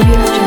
Audio